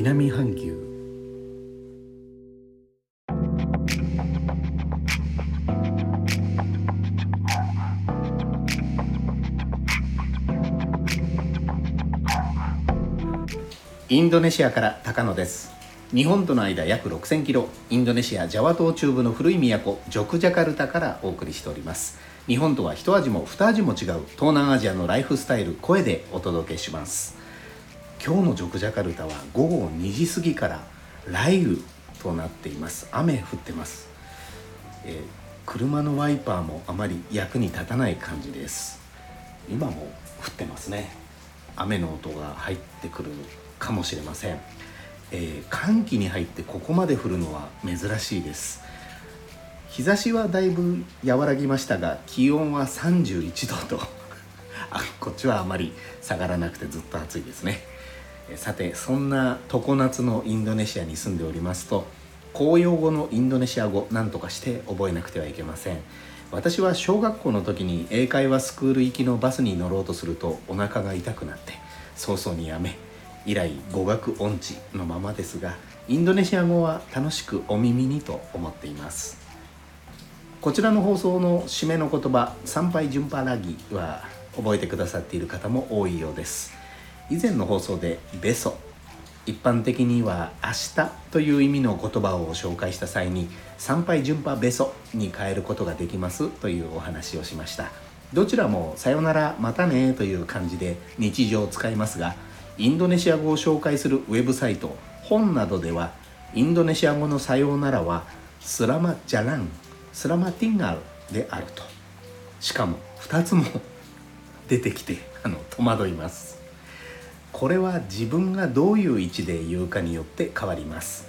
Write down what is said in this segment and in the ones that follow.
南半球。インドネシアから高野です。日本との間約6000キロ。インドネシアジャワ島中部の古い都ジョクジャカルタからお送りしております。日本とは一味も二味も違う東南アジアのライフスタイル声でお届けします。今日のジョクジャカルタは午後2時過ぎから雷雨となっています。雨降ってます、えー、車のワイパーもあまり役に立たない感じです。今も降ってますね。雨の音が入ってくるかもしれません、えー、寒気に入ってここまで降るのは珍しいです。日差しはだいぶ和らぎましたが気温は31度と。あこっちはあまり下がらなくてずっと暑いですね。さてそんな常夏のインドネシアに住んでおりますと公用語のインドネシア語何とかして覚えなくてはいけません。私は小学校の時に英会話スクール行きのバスに乗ろうとするとお腹が痛くなって早々にやめ以来語学音痴のままですがインドネシア語は楽しくお耳にと思っています。こちらの放送の締めの言葉「参拝順パラギ」は覚えてくださっている方も多いようです。以前の放送で「ベソ」一般的には「明日」という意味の言葉を紹介した際に「参拝順波ベソ」に変えることができますというお話をしました。どちらも「さよならまたね」という感じで日常を使いますがインドネシア語を紹介するウェブサイト本などではインドネシア語のさようならはスラマジャランスラマティンガルであると。しかも2つも出てきてあの戸惑います。これは自分がどういう位置で言うかによって変わります。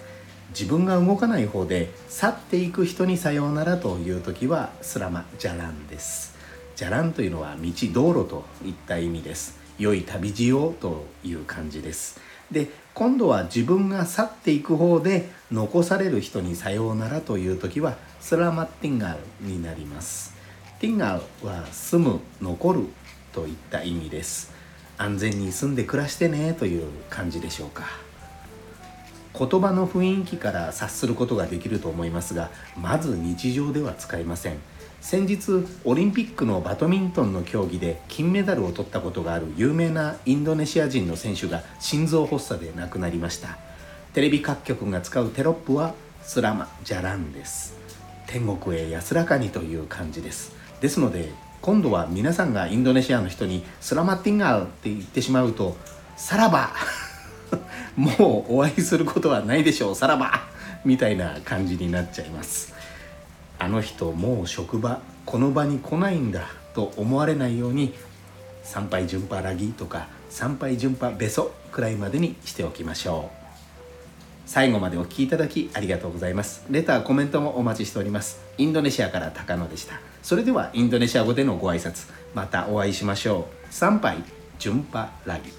自分が動かない方で去っていく人にさようならという時はスラマジャランです。ジャランというのは道道路といった意味です。良い旅路をという感じです。で今度は自分が去っていく方で残される人にさようならという時はスラマティンガルになります。ティンガルは住む残るといった意味です。安全に住んで暮らしてねという感じでしょうか。言葉の雰囲気から察することができると思いますがまず日常では使いません。先日オリンピックのバドミントンの競技で金メダルを取ったことがある有名なインドネシア人の選手が心臓発作で亡くなりました。テレビ各局が使うテロップはスラマ・ジャランです。天国へ安らかにという感じです。ですので今度は皆さんがインドネシアの人にスラマッティンガーって言ってしまうとさらば もうお会いすることはないでしょうさらばみたいな感じになっちゃいますあの人もう職場この場に来ないんだと思われないように参拝順波ラギとか参拝順波ベソくらいまでにしておきましょう。最後までお聴きいただきありがとうございます。レターコメントもお待ちしております。インドネシアから高野でした。それではインドネシア語でのご挨拶またお会いしましょう。参拝順波ラギ。